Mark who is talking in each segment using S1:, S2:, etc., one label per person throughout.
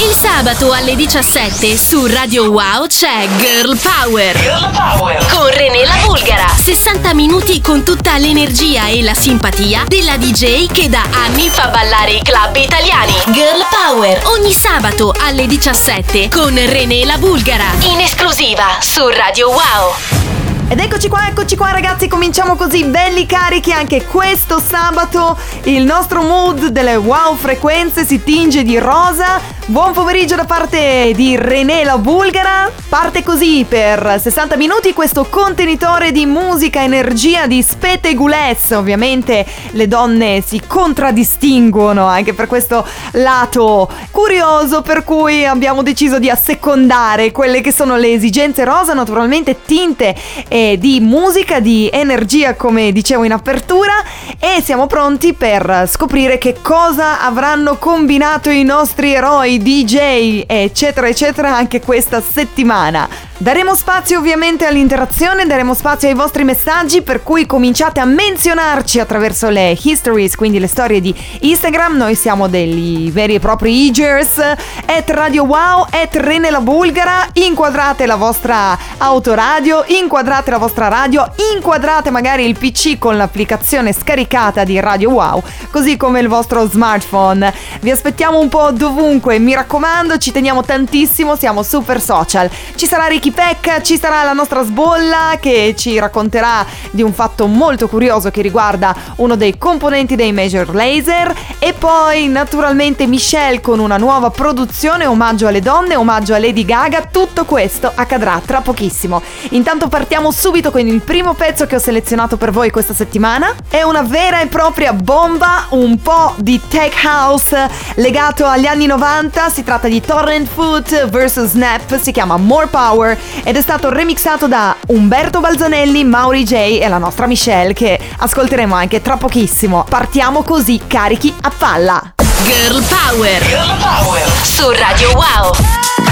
S1: Il sabato alle 17 su Radio Wow c'è Girl Power.
S2: Girl Power.
S1: Con René la Bulgara. 60 minuti con tutta l'energia e la simpatia della DJ che da anni fa ballare i club italiani. Girl Power. Ogni sabato alle 17 con René la Bulgara. In esclusiva su Radio Wow.
S3: Ed eccoci qua, eccoci qua ragazzi, cominciamo così belli carichi anche questo sabato. Il nostro mood delle wow frequenze si tinge di rosa. Buon pomeriggio da parte di René la Bulgara. Parte così per 60 minuti questo contenitore di musica, energia di Spete Gulez. Ovviamente le donne si contraddistinguono anche per questo lato curioso per cui abbiamo deciso di assecondare quelle che sono le esigenze rosa, naturalmente tinte e di musica, di energia come dicevo in apertura e siamo pronti per scoprire che cosa avranno combinato i nostri eroi DJ, eccetera, eccetera, anche questa settimana. Daremo spazio ovviamente all'interazione, daremo spazio ai vostri messaggi, per cui cominciate a menzionarci attraverso le histories, quindi le storie di Instagram. Noi siamo degli veri e propri Igers, at Radio Wow, at Rene la Bulgara. Inquadrate la vostra autoradio, inquadrate la vostra radio, inquadrate magari il PC con l'applicazione scaricata di Radio Wow, così come il vostro smartphone. Vi aspettiamo un po' dovunque, mi raccomando, ci teniamo tantissimo, siamo super social. Ci sarà Ricky Peck, ci sarà la nostra sbolla che ci racconterà di un fatto molto curioso che riguarda uno dei componenti dei Major Laser e poi naturalmente Michelle con una nuova produzione omaggio alle donne, omaggio a Lady Gaga, tutto questo accadrà tra pochissimo. Intanto partiamo subito con il primo pezzo che ho selezionato per voi questa settimana. È una vera e propria bomba, un po' di tech house legato agli anni 90, si tratta di Torrent Foot vs Snap, si chiama More Power ed è stato remixato da Umberto Balzanelli, Mauri J e la nostra Michelle che ascolteremo anche tra pochissimo. Partiamo così carichi a palla.
S1: Girl Power.
S2: Girl Power.
S1: Su Radio Wow.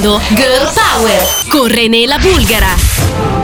S1: Girl Power con René Bulgara.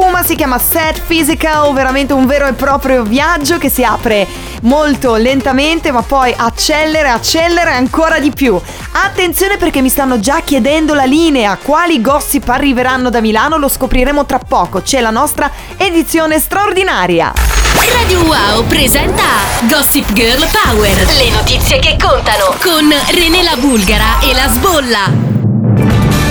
S3: Akuma si chiama Set Physical, veramente un vero e proprio viaggio che si apre molto lentamente ma poi accelera, accelera ancora di più. Attenzione perché mi stanno già chiedendo la linea, quali gossip arriveranno da Milano lo scopriremo tra poco, c'è la nostra edizione straordinaria.
S1: Radio Wow presenta Gossip Girl Power. Le notizie che contano con René la Bulgara e la Sbolla.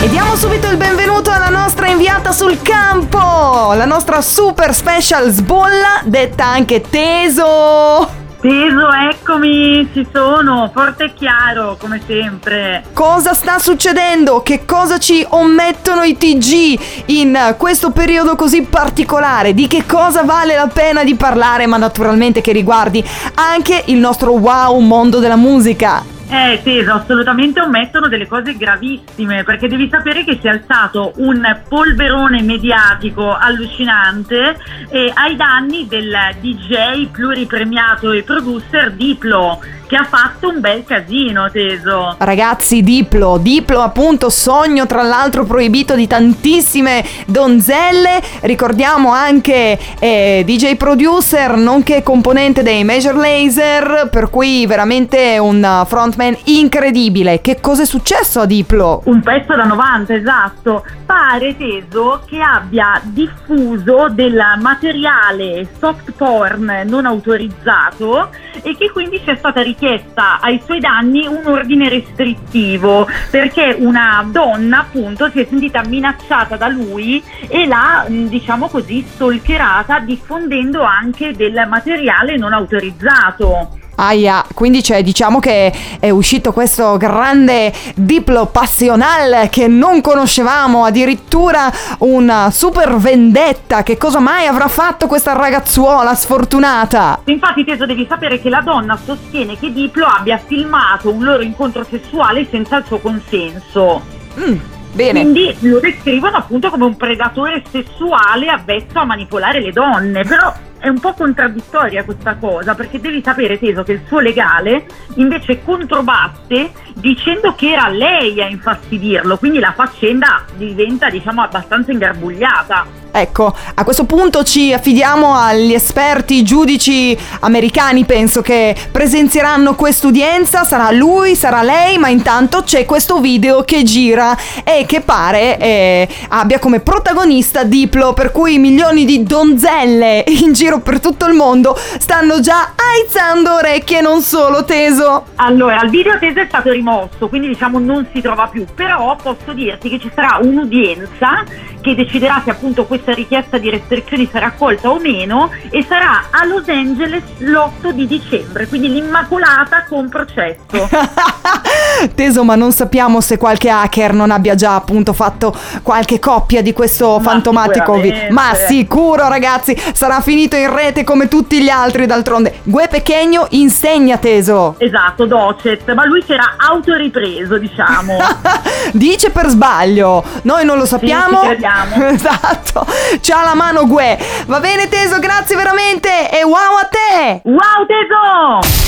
S3: Diamo subito il benvenuto alla nostra inviata sul campo, la nostra super special sbolla, detta anche Teso.
S4: Teso, eccomi, ci sono, forte e chiaro, come sempre.
S3: Cosa sta succedendo? Che cosa ci omettono i TG in questo periodo così particolare? Di che cosa vale la pena di parlare, ma naturalmente che riguardi anche il nostro wow mondo della musica.
S4: Eh, Teso, assolutamente omettono delle cose gravissime, perché devi sapere che si è alzato un polverone mediatico allucinante eh, ai danni del DJ pluripremiato e producer Diplo, che ha fatto un bel casino, Teso.
S3: Ragazzi, Diplo, Diplo appunto sogno tra l'altro proibito di tantissime donzelle, ricordiamo anche eh, DJ producer nonché componente dei Major Laser, per cui veramente un frontman incredibile. Che cosa è successo a Diplo?
S4: Un pezzo da 90, esatto. Pare teso che abbia diffuso del materiale soft porn non autorizzato e che quindi sia stata richiesta ai suoi danni un ordine restrittivo perché una donna appunto si è sentita minacciata da lui e l'ha mh, diciamo così stalkerata diffondendo anche del materiale non autorizzato.
S3: Aia, quindi cioè, diciamo che è uscito questo grande diplo passional che non conoscevamo, addirittura una super vendetta. Che cosa mai avrà fatto questa ragazzuola sfortunata?
S4: Infatti Teso devi sapere che la donna sostiene che Diplo abbia filmato un loro incontro sessuale senza il suo consenso.
S3: Mm, bene.
S4: Quindi lo descrivono appunto come un predatore sessuale avvezzo a manipolare le donne, però è un po' contraddittoria questa cosa perché devi sapere Teso che il suo legale invece controbatte dicendo che era lei a infastidirlo, quindi la faccenda diventa diciamo abbastanza ingarbugliata.
S3: Ecco, a questo punto ci affidiamo agli esperti giudici americani, penso che presenzieranno quest'udienza, sarà lui, sarà lei, ma intanto c'è questo video che gira e che pare eh, abbia come protagonista Diplo, per cui milioni di donzelle in giro per tutto il mondo stanno già aizzando orecchie, non solo teso.
S4: Allora, il video teso è stato rimosso, quindi diciamo non si trova più, però posso dirti che ci sarà un'udienza che deciderà se appunto questa richiesta di restrizioni sarà accolta o meno e sarà a Los Angeles l'8 di dicembre, quindi l'Immacolata con processo.
S3: Teso, ma non sappiamo se qualche hacker non abbia già appunto fatto qualche coppia di questo
S4: Ma
S3: fantomatico
S4: sicuramente.
S3: Ma sicuro, ragazzi, sarà finito in rete come tutti gli altri d'altronde. Gue Pechegno insegna Teso.
S4: Esatto, Docet, ma lui si era autoripreso, diciamo.
S3: Dice per sbaglio, noi non lo sappiamo.
S4: ci crediamo.
S3: esatto, c'ha la mano Gue. Va bene Teso, grazie veramente e wow a te.
S4: wow, Teso!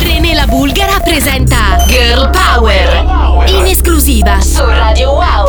S1: René la Bulgara presenta Girl Power in esclusiva su Radio Wow.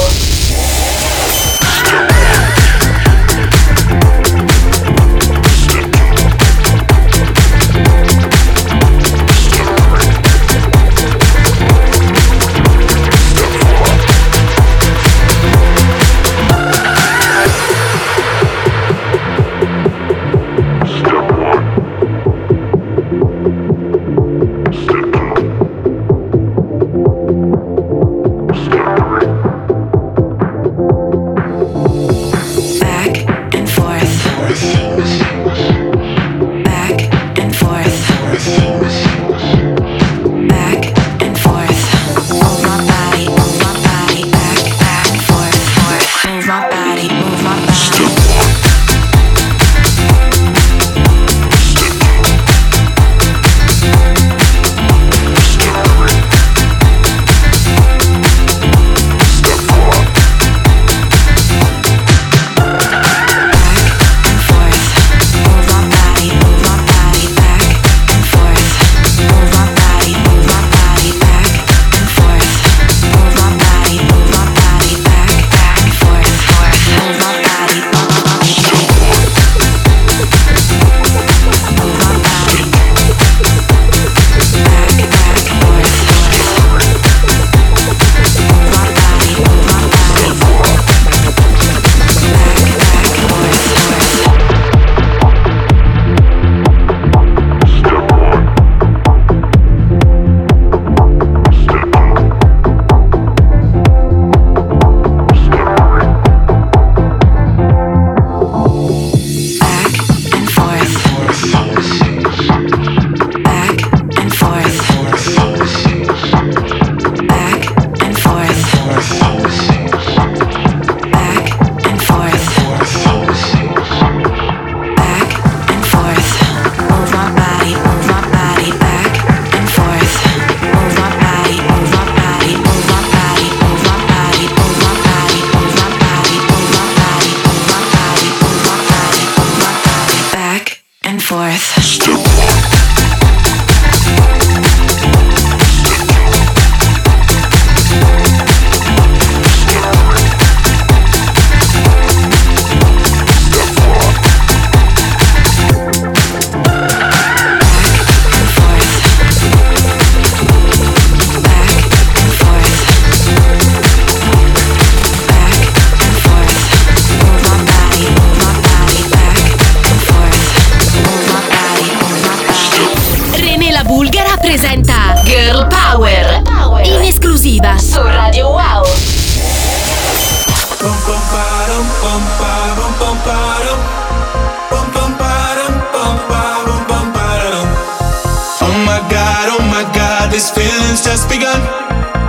S5: Feeling's just begun.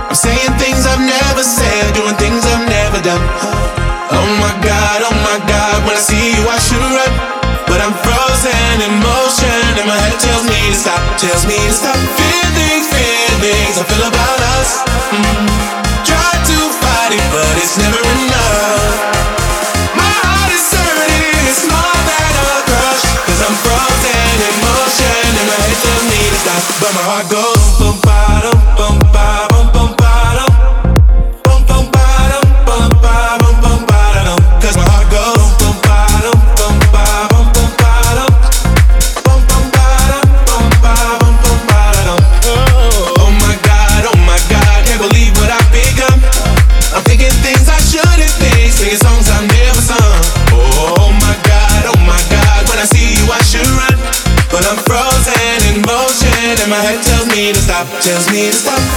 S5: I'm saying things I've never said, doing things I've never done. Oh my god, oh my god, when I see you I should run. But I'm frozen in motion and my head tells me to stop, tells me to stop. Feelings, feelings I feel about us. Mm. Try to fight it, but it's never tells me to stop,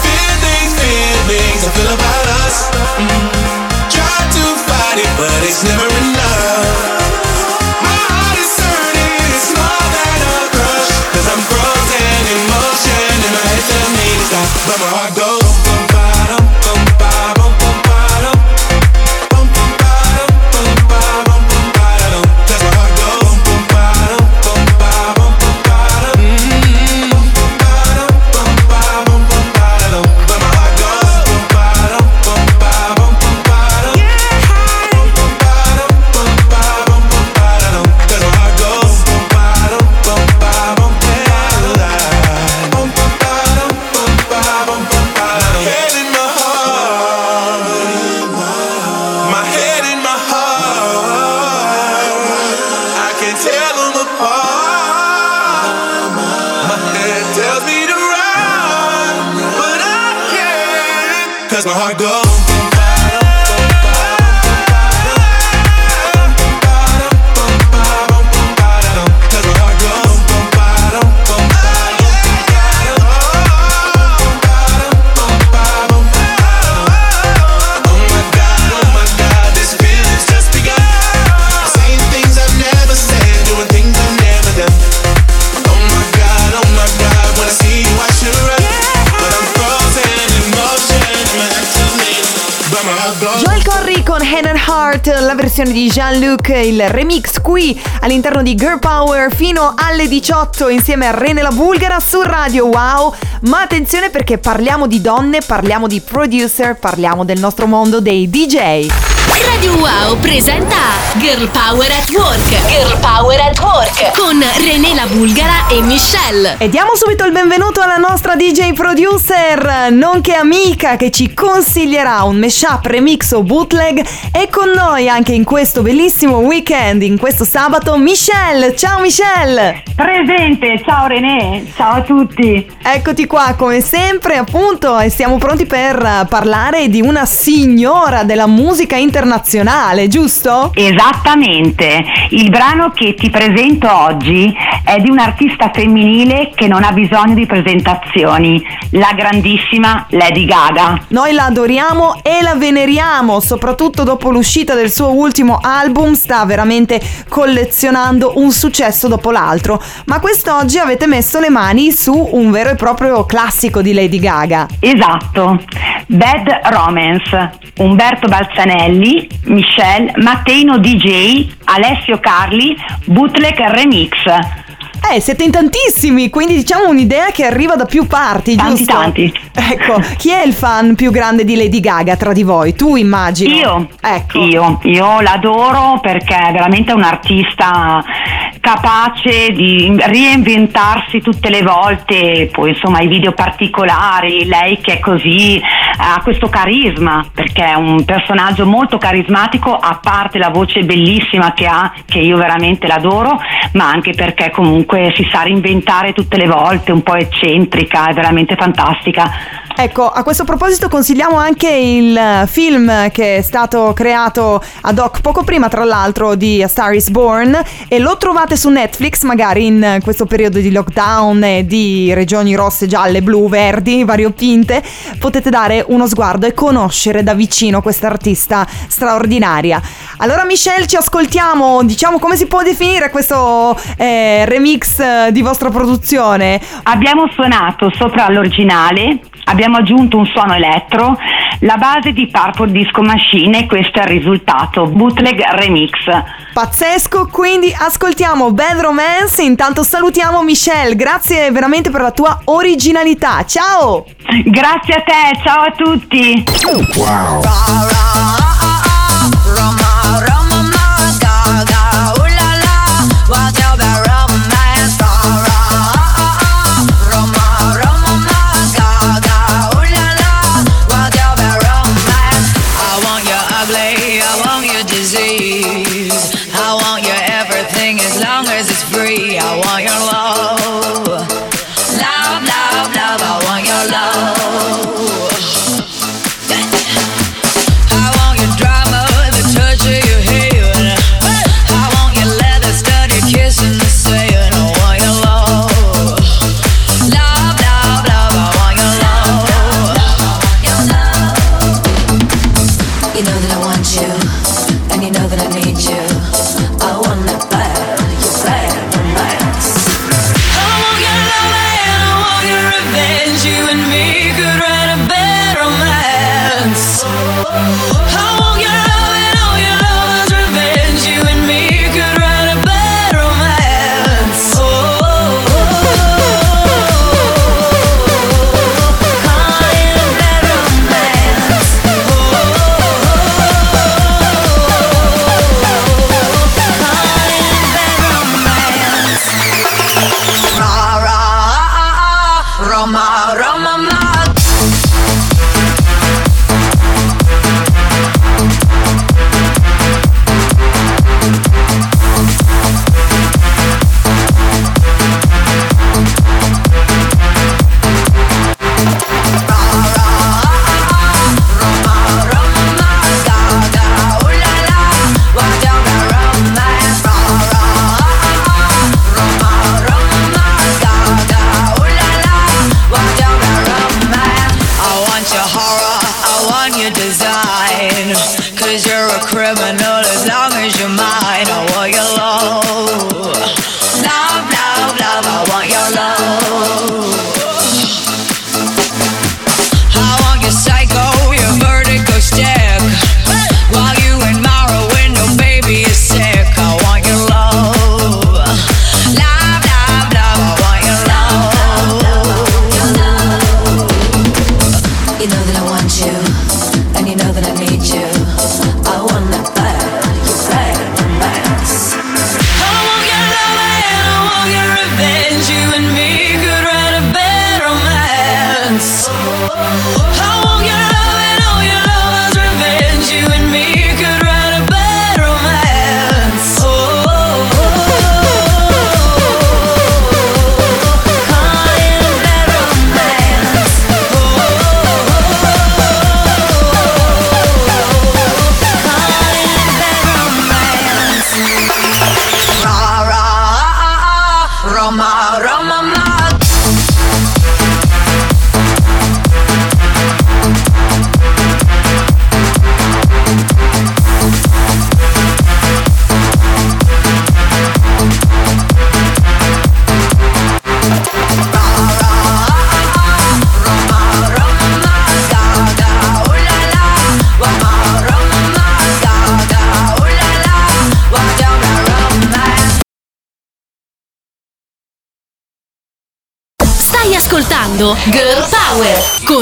S3: versione di Jean-Luc, il remix qui all'interno di Girl Power fino alle 18 insieme a Rene la Bulgara su Radio Wow. Ma attenzione perché parliamo di donne, parliamo di producer, parliamo del nostro mondo dei DJ.
S1: Radio Wow presenta Girl Power at Work. Girl Power at Work con René la Bulgara e Michelle.
S3: E diamo subito il benvenuto alla nostra DJ producer, nonché amica che ci consiglierà un mashup, remix o bootleg. E con noi anche in questo bellissimo weekend, in questo sabato, Michelle. Ciao Michelle!
S6: Presente, ciao René, ciao a tutti.
S3: Eccoti qua come sempre appunto e siamo pronti per parlare di una signora della musica internazionale, giusto?
S6: Esattamente, il brano che ti presento oggi è di un'artista femminile che non ha bisogno di presentazioni, la grandissima Lady Gaga.
S3: Noi la adoriamo e la veneriamo, soprattutto dopo l'uscita del suo ultimo album, sta veramente collezionando un successo dopo l'altro. Ma quest'oggi avete messo le mani su un vero e proprio classico di Lady Gaga.
S6: Esatto, Bad Romance, Umberto Balzanelli, Michelle, Matteino DJ, Alessio Carli, Bootleg Remix.
S3: Eh, siete in tantissimi, quindi diciamo un'idea che arriva da più parti,
S6: Tanti,
S3: giusto?
S6: tanti.
S3: Ecco, chi è il fan più grande di Lady Gaga tra di voi? Tu immagino.
S6: Io,
S3: Ecco.
S6: io, io l'adoro perché è veramente un artista capace di reinventarsi tutte le volte, poi insomma i video particolari, lei che è così, ha questo carisma, perché è un personaggio molto carismatico, a parte la voce bellissima che ha, che io veramente l'adoro, ma anche perché comunque si sa reinventare tutte le volte, un po' eccentrica, è veramente fantastica.
S3: Ecco, a questo proposito consigliamo anche il eh, film che è stato creato ad hoc poco prima, tra l'altro, di A Star is Born e lo trovate su Netflix, magari in questo periodo di lockdown e di regioni rosse, gialle, blu, verdi, variopinte, potete dare uno sguardo e conoscere da vicino questa artista straordinaria. Allora Michelle, ci ascoltiamo, diciamo come si può definire questo eh, remix eh, di vostra produzione?
S6: Abbiamo suonato sopra l'originale, abbiamo aggiunto un suono elettro, la base di Purple Disco Machine e questo è il risultato, bootleg remix.
S3: Pazzesco, quindi ascoltiamo Bad Romance, intanto salutiamo Michelle, grazie veramente per la tua originalità, ciao!
S6: Grazie a te, ciao a tutti!
S2: I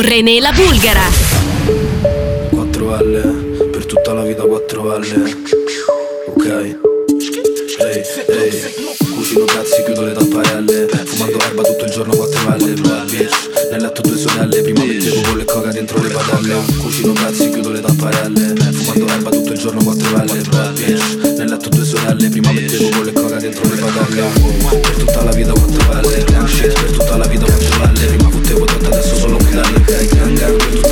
S1: René la Bulgara.
S7: 4L, per tutta la vita 4L Ok. Ehi, ehi. Cucino cazzi, chiudo le tapparelle. Fumando erba tutto il giorno 4L Bad bitch Nel letto due sorelle. Prima mettevo con le coca dentro le padelle. Cucino cazzi, chiudo le tapparelle. Fumando erba tutto il giorno 4L Bad bitch Nel letto due sorelle Prima mettevo con le coca dentro le padelle. Per tutta la vita 4L Gang shit, per tutta la vita 4L Prima fottevo tanto, adesso solo pedale Per tutta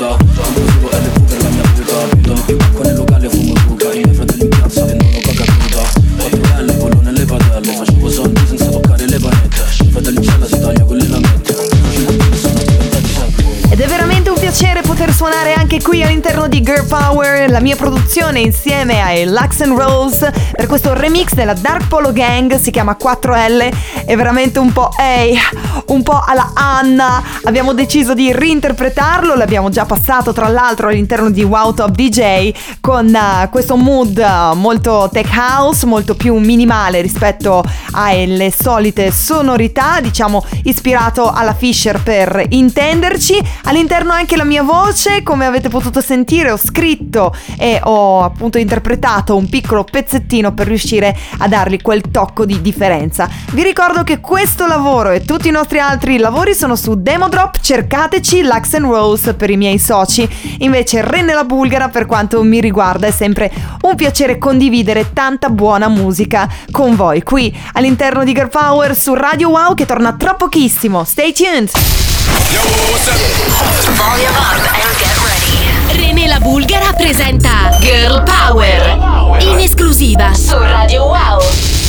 S7: la tuta Compro solo LV per la mia puta Dono più acqua locale fumo ruga I miei fratelli in piazza vendono coca cruda. 4L pollo nelle padelle Facevo soldi senza toccare le panette Fratelli in cella si taglia con le lamette.
S3: Ed è veramente un piacere poter suonare anche qui all'interno di Girl Power, la mia produzione insieme ai Lux and Rose per questo remix della Dark Polo Gang, si chiama 4L, è veramente un po' ehi, un po' alla Anna. Abbiamo deciso di reinterpretarlo, l'abbiamo già passato tra l'altro all'interno di Wow Top DJ con eh, questo mood eh, molto tech house, molto più minimale rispetto alle solite sonorità, diciamo ispirato alla Fisher per intenderci. All'interno anche la mia voce, come avete potuto sentire, ho scritto e ho appunto interpretato un piccolo pezzettino per riuscire a dargli quel tocco di differenza. Vi ricordo che questo lavoro e tutti i nostri altri lavori sono su Demodrop, cercateci Lux Rose per i miei soci. Invece Renne la Bulgara per quanto mi riguarda è sempre un piacere condividere tanta buona musica con voi qui all'interno di Girl Power su Radio Wow che torna tra pochissimo. Stay tuned!
S1: René la Bulgara presenta Girl Power in esclusiva su Radio Wow.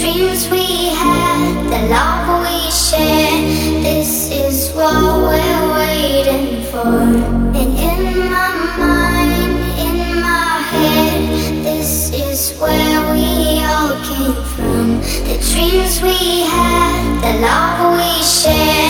S8: dreams we had, the love we shared. This is what we're waiting for. And in
S9: my mind, in my head, this is where we all came from. The dreams we had, the love we shared.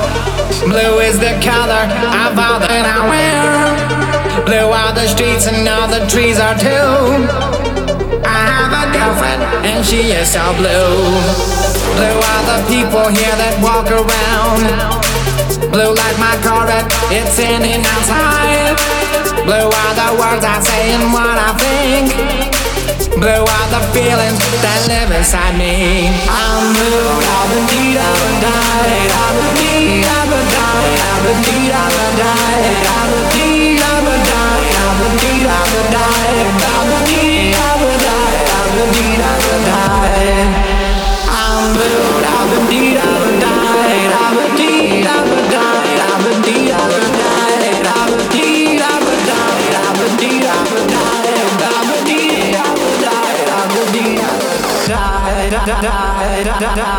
S10: Blue is the color of all that I wear. Blue are the streets and all the trees are too. I have a girlfriend and she is so blue. Blue are the people here that walk around. Blue like my carpet, it's in and outside. Blue are the words I say and what I think. Blew out the feelings that live inside me. I'm blue, I'm a need, I'm a die, I'm a need, I'm a die, I'm I'm I'm I'm
S3: Yeah.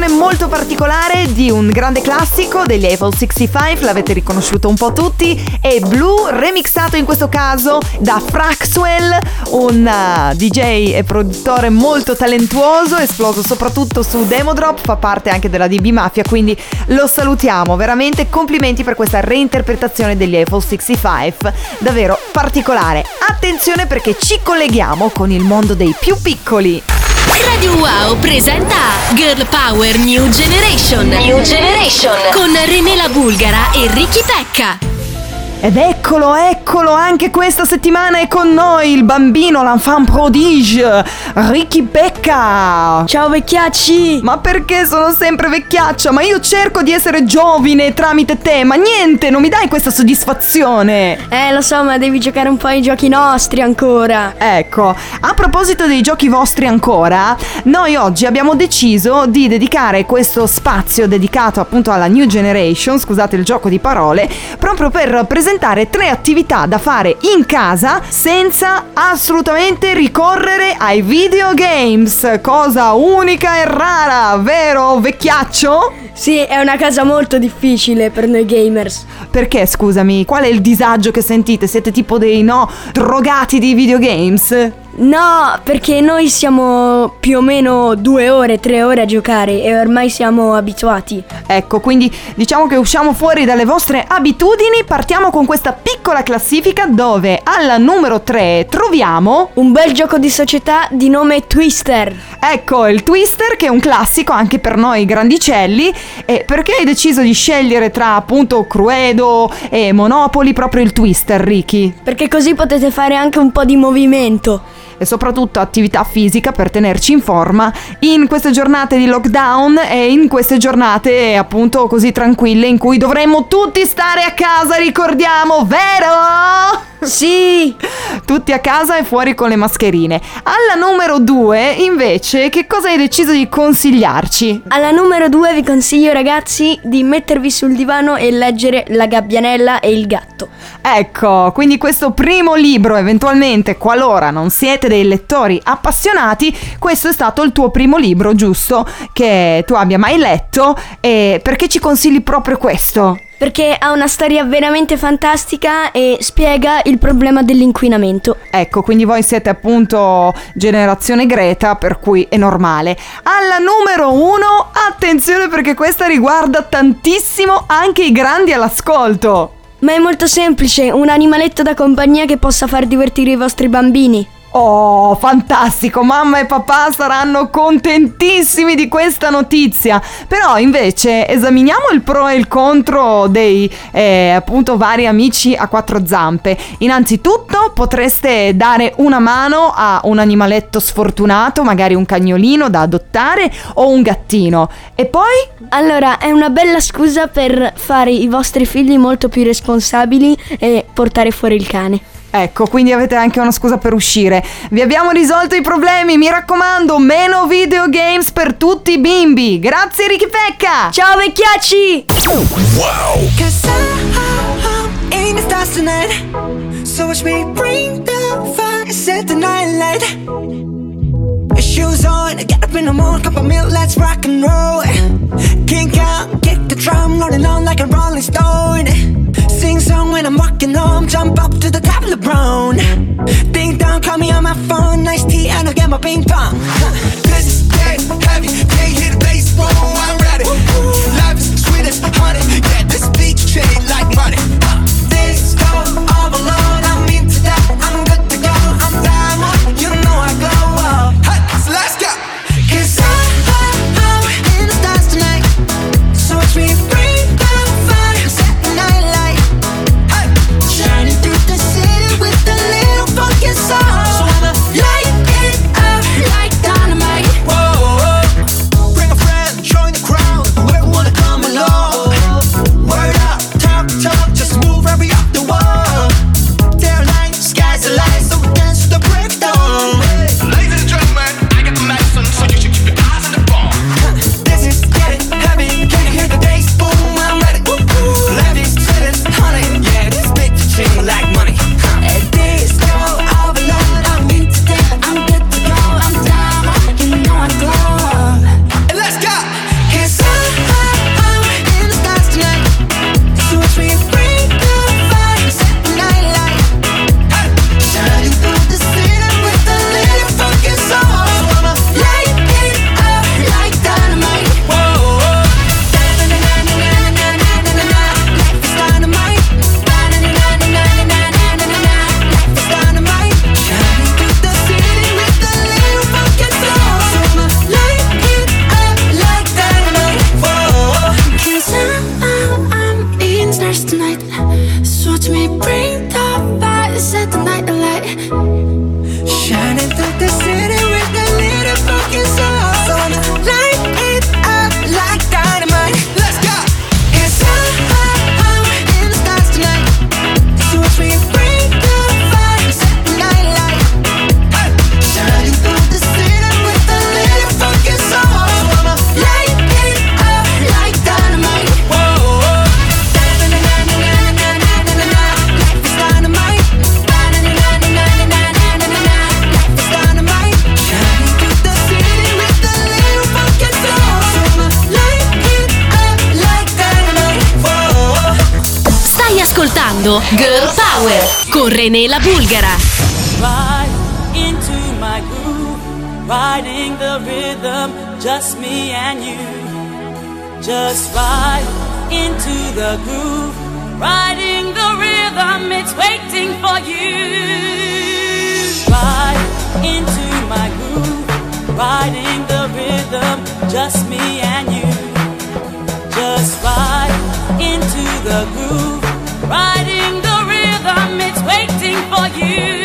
S3: Versione molto particolare di un grande classico degli Apple 65, l'avete riconosciuto un po' tutti, è Blue, remixato in questo caso da Fraxwell, un uh, DJ e produttore molto talentuoso, esploso soprattutto su Demo Drop, fa parte anche della DB Mafia, quindi lo salutiamo, veramente complimenti per questa reinterpretazione degli Apple 65, davvero particolare. Attenzione perché ci colleghiamo con il mondo dei più piccoli.
S1: Radio Wow presenta Girl Power New Generation. New Generation. Con René la Bulgara e Ricky Pecca.
S3: Ed eccolo, eccolo, anche questa settimana è con noi il bambino, l'enfant prodige, Ricky Becca.
S11: Ciao vecchiacci!
S3: Ma perché sono sempre vecchiaccia? Ma io cerco di essere giovine tramite te, ma niente, non mi dai questa soddisfazione.
S11: Eh, lo so, ma devi giocare un po' ai giochi nostri ancora.
S3: Ecco, a proposito dei giochi vostri ancora, noi oggi abbiamo deciso di dedicare questo spazio dedicato appunto alla New Generation, scusate il gioco di parole, proprio per presentare tre attività da fare in casa senza assolutamente ricorrere ai videogames, cosa unica e rara, vero vecchiaccio?
S11: Sì, è una casa molto difficile per noi gamers.
S3: Perché, scusami, qual è il disagio che sentite? Siete tipo dei no drogati di videogames?
S11: No, perché noi siamo più o meno due ore, tre ore a giocare e ormai siamo abituati.
S3: Ecco, quindi diciamo che usciamo fuori dalle vostre abitudini, partiamo con questa piccola classifica dove alla numero 3 troviamo
S11: Un bel gioco di società di nome Twister.
S3: Ecco, il Twister che è un classico anche per noi grandicelli. E perché hai deciso di scegliere tra appunto Cruedo e Monopoli proprio il Twister, Ricky?
S11: Perché così potete fare anche un po' di movimento.
S3: E soprattutto attività fisica per tenerci in forma in queste giornate di lockdown e in queste giornate appunto così tranquille in cui dovremmo tutti stare a casa, ricordiamo, vero?
S11: Sì!
S3: Tutti a casa e fuori con le mascherine. Alla numero 2, invece, che cosa hai deciso di consigliarci?
S11: Alla numero due vi consiglio ragazzi di mettervi sul divano e leggere La gabbianella e il gatto.
S3: Ecco, quindi questo primo libro, eventualmente, qualora non siete dei lettori appassionati, questo è stato il tuo primo libro, giusto? Che tu abbia mai letto. E perché ci consigli proprio questo?
S11: Perché ha una storia veramente fantastica e spiega il problema dell'inquinamento.
S3: Ecco, quindi voi siete appunto generazione Greta, per cui è normale. Alla numero uno, attenzione perché questa riguarda tantissimo anche i grandi all'ascolto.
S11: Ma è molto semplice, un animaletto da compagnia che possa far divertire i vostri bambini.
S3: Oh, fantastico! Mamma e papà saranno contentissimi di questa notizia. Però invece esaminiamo il pro e il contro dei eh, appunto vari amici a quattro zampe. Innanzitutto potreste dare una mano a un animaletto sfortunato, magari un cagnolino da adottare o un gattino. E poi
S11: Allora, è una bella scusa per fare i vostri figli molto più responsabili e portare fuori il cane.
S3: Ecco, quindi avete anche una scusa per uscire. Vi abbiamo risolto i problemi, mi raccomando, meno videogames per tutti i bimbi. Grazie Ricky Pecca!
S11: Ciao vecchiacci!
S12: Cause the stars tonight. So watch me bring the fire, set the night light. Shoes on, get up in the morning, cup of milk, let's rock and roll. Kink out, kick the drum, rolling on like a rolling stone. Sing song when I'm walking home, jump up to the top of the brown. Ding dong, call me on my phone, nice tea, and I'll get my ping pong. This is dead heavy, can't hit the bass, boom, I'm ready. Life is sweet as honey, yeah,
S1: con Bulgara.
S13: Ride into my groove, riding the rhythm, just me and you. Just ride into the groove, riding the rhythm, it's waiting for you. Ride into my groove, riding the rhythm, just me and you. Just ride into the groove, riding for you.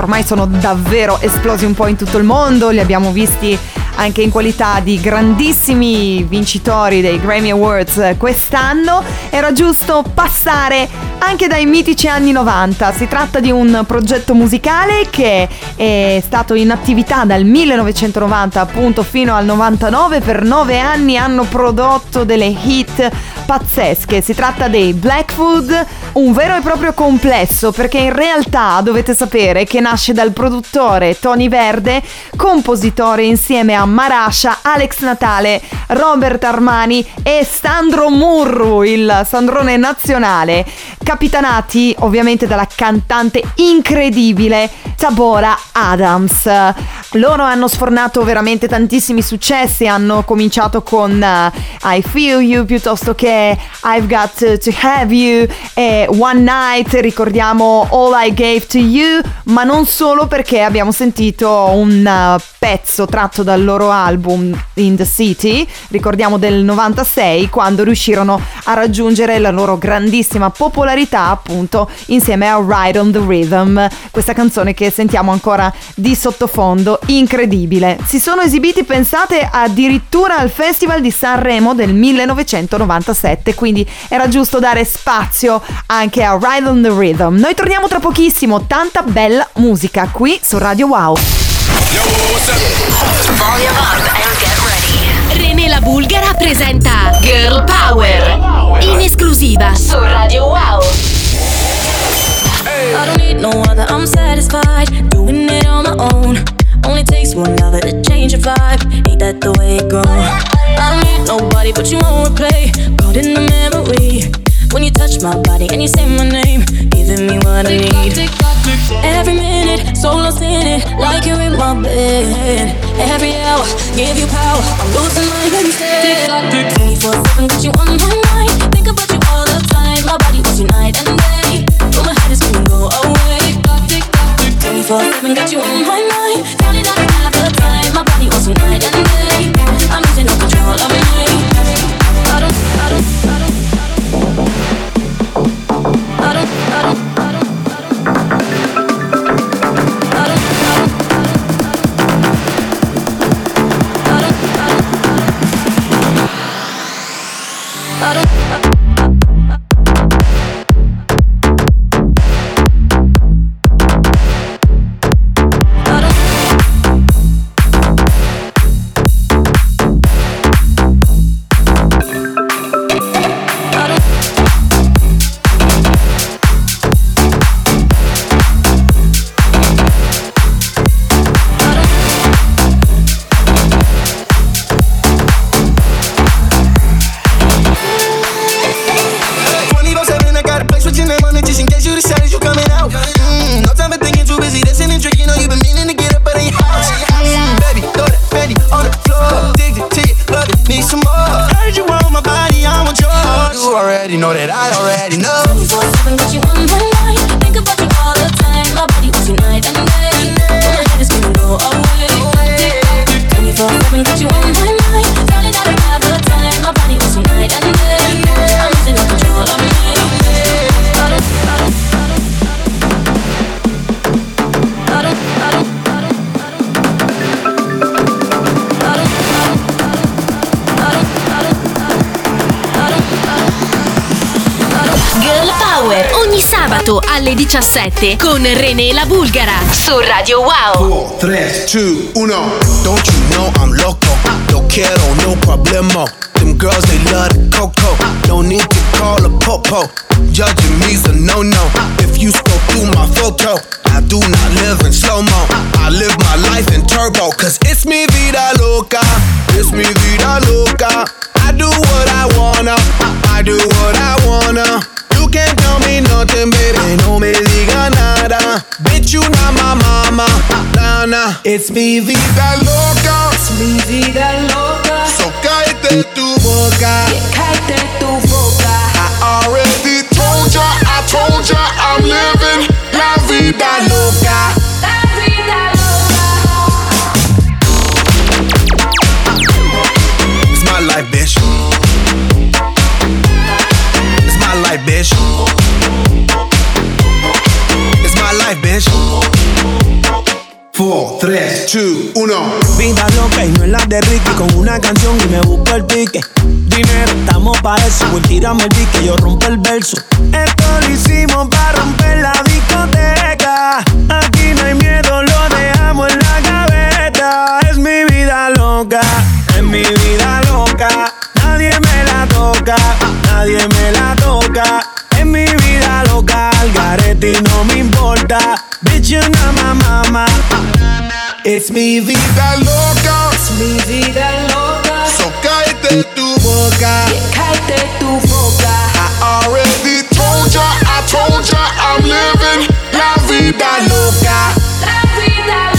S3: Ormai sono davvero esplosi un po' in tutto il mondo, li abbiamo visti anche in qualità di grandissimi vincitori dei Grammy Awards quest'anno, era giusto passare anche dai mitici anni 90. Si tratta di un progetto musicale che è stato in attività dal 1990 appunto fino al 99, per nove anni hanno prodotto delle hit pazzesche. Si tratta dei Blackfoot, un vero e proprio complesso perché in realtà dovete sapere che nasce dal produttore Tony Verde, compositore insieme a Marasha, Alex Natale, Robert Armani e Sandro Murru, il Sandrone nazionale, capitanati ovviamente dalla cantante incredibile Tabora Adams. Loro hanno sfornato veramente tantissimi successi, hanno cominciato con eh, I Feel You piuttosto che I've Got to, Have You e One Night, ricordiamo All I Gave to You, ma non solo perché abbiamo sentito un eh, pezzo tratto dal loro album In the City, ricordiamo del 96, quando riuscirono a raggiungere la loro grandissima popolarità appunto insieme a Ride on the Rhythm, questa canzone che sentiamo ancora di sottofondo, incredibile. Si sono esibiti, pensate, addirittura al Festival di Sanremo del 1997, quindi era giusto dare spazio anche a Ride on the Rhythm. Noi torniamo tra pochissimo, tanta bella musica qui su Radio Wow.
S1: René la Bulgara presenta Girl Power esclusiva su Radio Wow.
S14: I don't need no other, I'm satisfied doing it on my own. Only takes one lover to change your vibe. Ain't that the way it goes? I don't need nobody but you on replay. Caught in the memory. When you touch my body and you say my name, giving me what I need. Every minute, so lost in it, like you're in my bed. Every hour, give you power. I'm losing my head instead. 24 7, got you on my mind. Night and day. My head is gonna go away. 24 7, got you on my mind. I have the time. My body wants you night and day. I'm losing no control of me.
S1: Alle 17 con René la Bulgara su Radio Wow.
S5: 3, 2, 1. Don't you know I'm loco? No quiero, no problemo. Them girls, they love the coco. No need to call a popo. Judging me's a no no. If you scroll through my photo, I do not live in slow mo. I live my life in turbo. Cause it's me vida loca. It's me vida loca. I do what I wanna. I do what I wanna. Can't tell me nothing, baby. No me diga nada. Bitch, you not my mama. Nah, nah. It's mi vida loca. It's mi vida loca.
S15: Una canción y me busco el pique. Dinero, estamos pa' eso, pues tírame el pique, yo rompo el verso. Esto lo hicimos para romper la discoteca. Aquí no hay miedo, lo dejamos en la gaveta. Es mi vida loca, es mi vida loca. Nadie me la toca, nadie me la toca. Es mi vida loca, al garete y no me importa. Bitch, you know my mama.
S5: It's mi vida loca. It's mi vida loca. Cállate tu boca. I already told ya, I told ya, I'm living la vida loca. La vida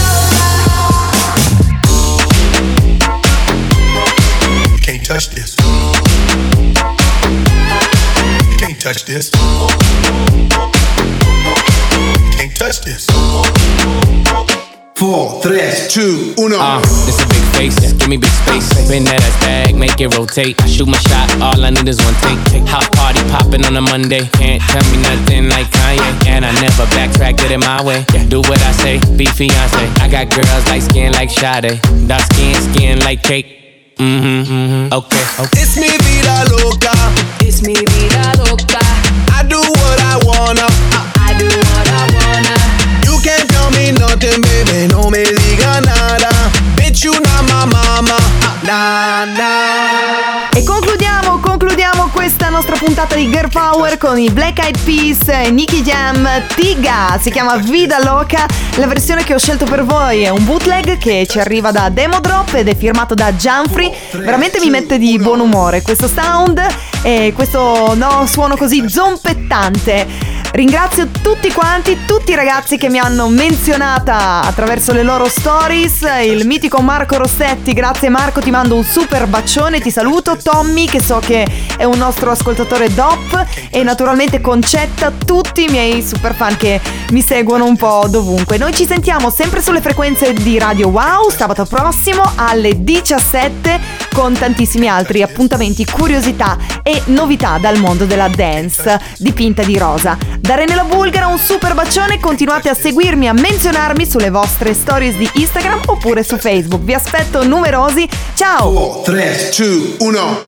S5: You can't touch this. You can't touch this. You can't touch this. 4, 3, 2, 1.
S16: Uh, this a big face, give me big space. Spin that ass bag, make it rotate. I shoot my shot, all I need is one take. House party popping on a Monday. Can't tell me nothing like Kanye. And I never backtrack, did it my way. Do what I say, be fiance. I got girls like skin like Sade. Dark skin, skin like cake. Mm-hmm, mm-hmm, okay, okay.
S5: It's mi vida loca. It's mi vida loca. I do what I wanna. I do what I wanna. can't tell me nothing, baby, no me diga nada. Bitch, you not my mama, nah, nah.
S3: E concludiamo, concludiamo questa nostra puntata di Girl Power con i Black Eyed Peas, Nicky Jam, Tiga, si chiama Vida Loca, la versione che ho scelto per voi è un bootleg che ci arriva da Demo Drop ed è firmato da Gianfri, veramente mi mette di buon umore questo sound e questo no, suono così zompettante. Ringrazio tutti quanti, tutti i ragazzi che mi hanno menzionata attraverso le loro stories. Il mitico Marco Rossetti, grazie Marco, ti mando un super bacione, ti saluto. Tommy, che so che è un nostro ascoltatore DOP. E naturalmente Concetta, tutti i miei super fan che mi seguono un po' dovunque. Noi ci sentiamo sempre sulle frequenze di Radio Wow sabato prossimo alle 17 con tantissimi altri appuntamenti, curiosità e novità dal mondo della dance dipinta di rosa. Da Renela Bulgara un super bacione, continuate a seguirmi, a menzionarmi sulle vostre stories di Instagram oppure su Facebook. Vi aspetto numerosi. Ciao!
S5: 3, 2, 1.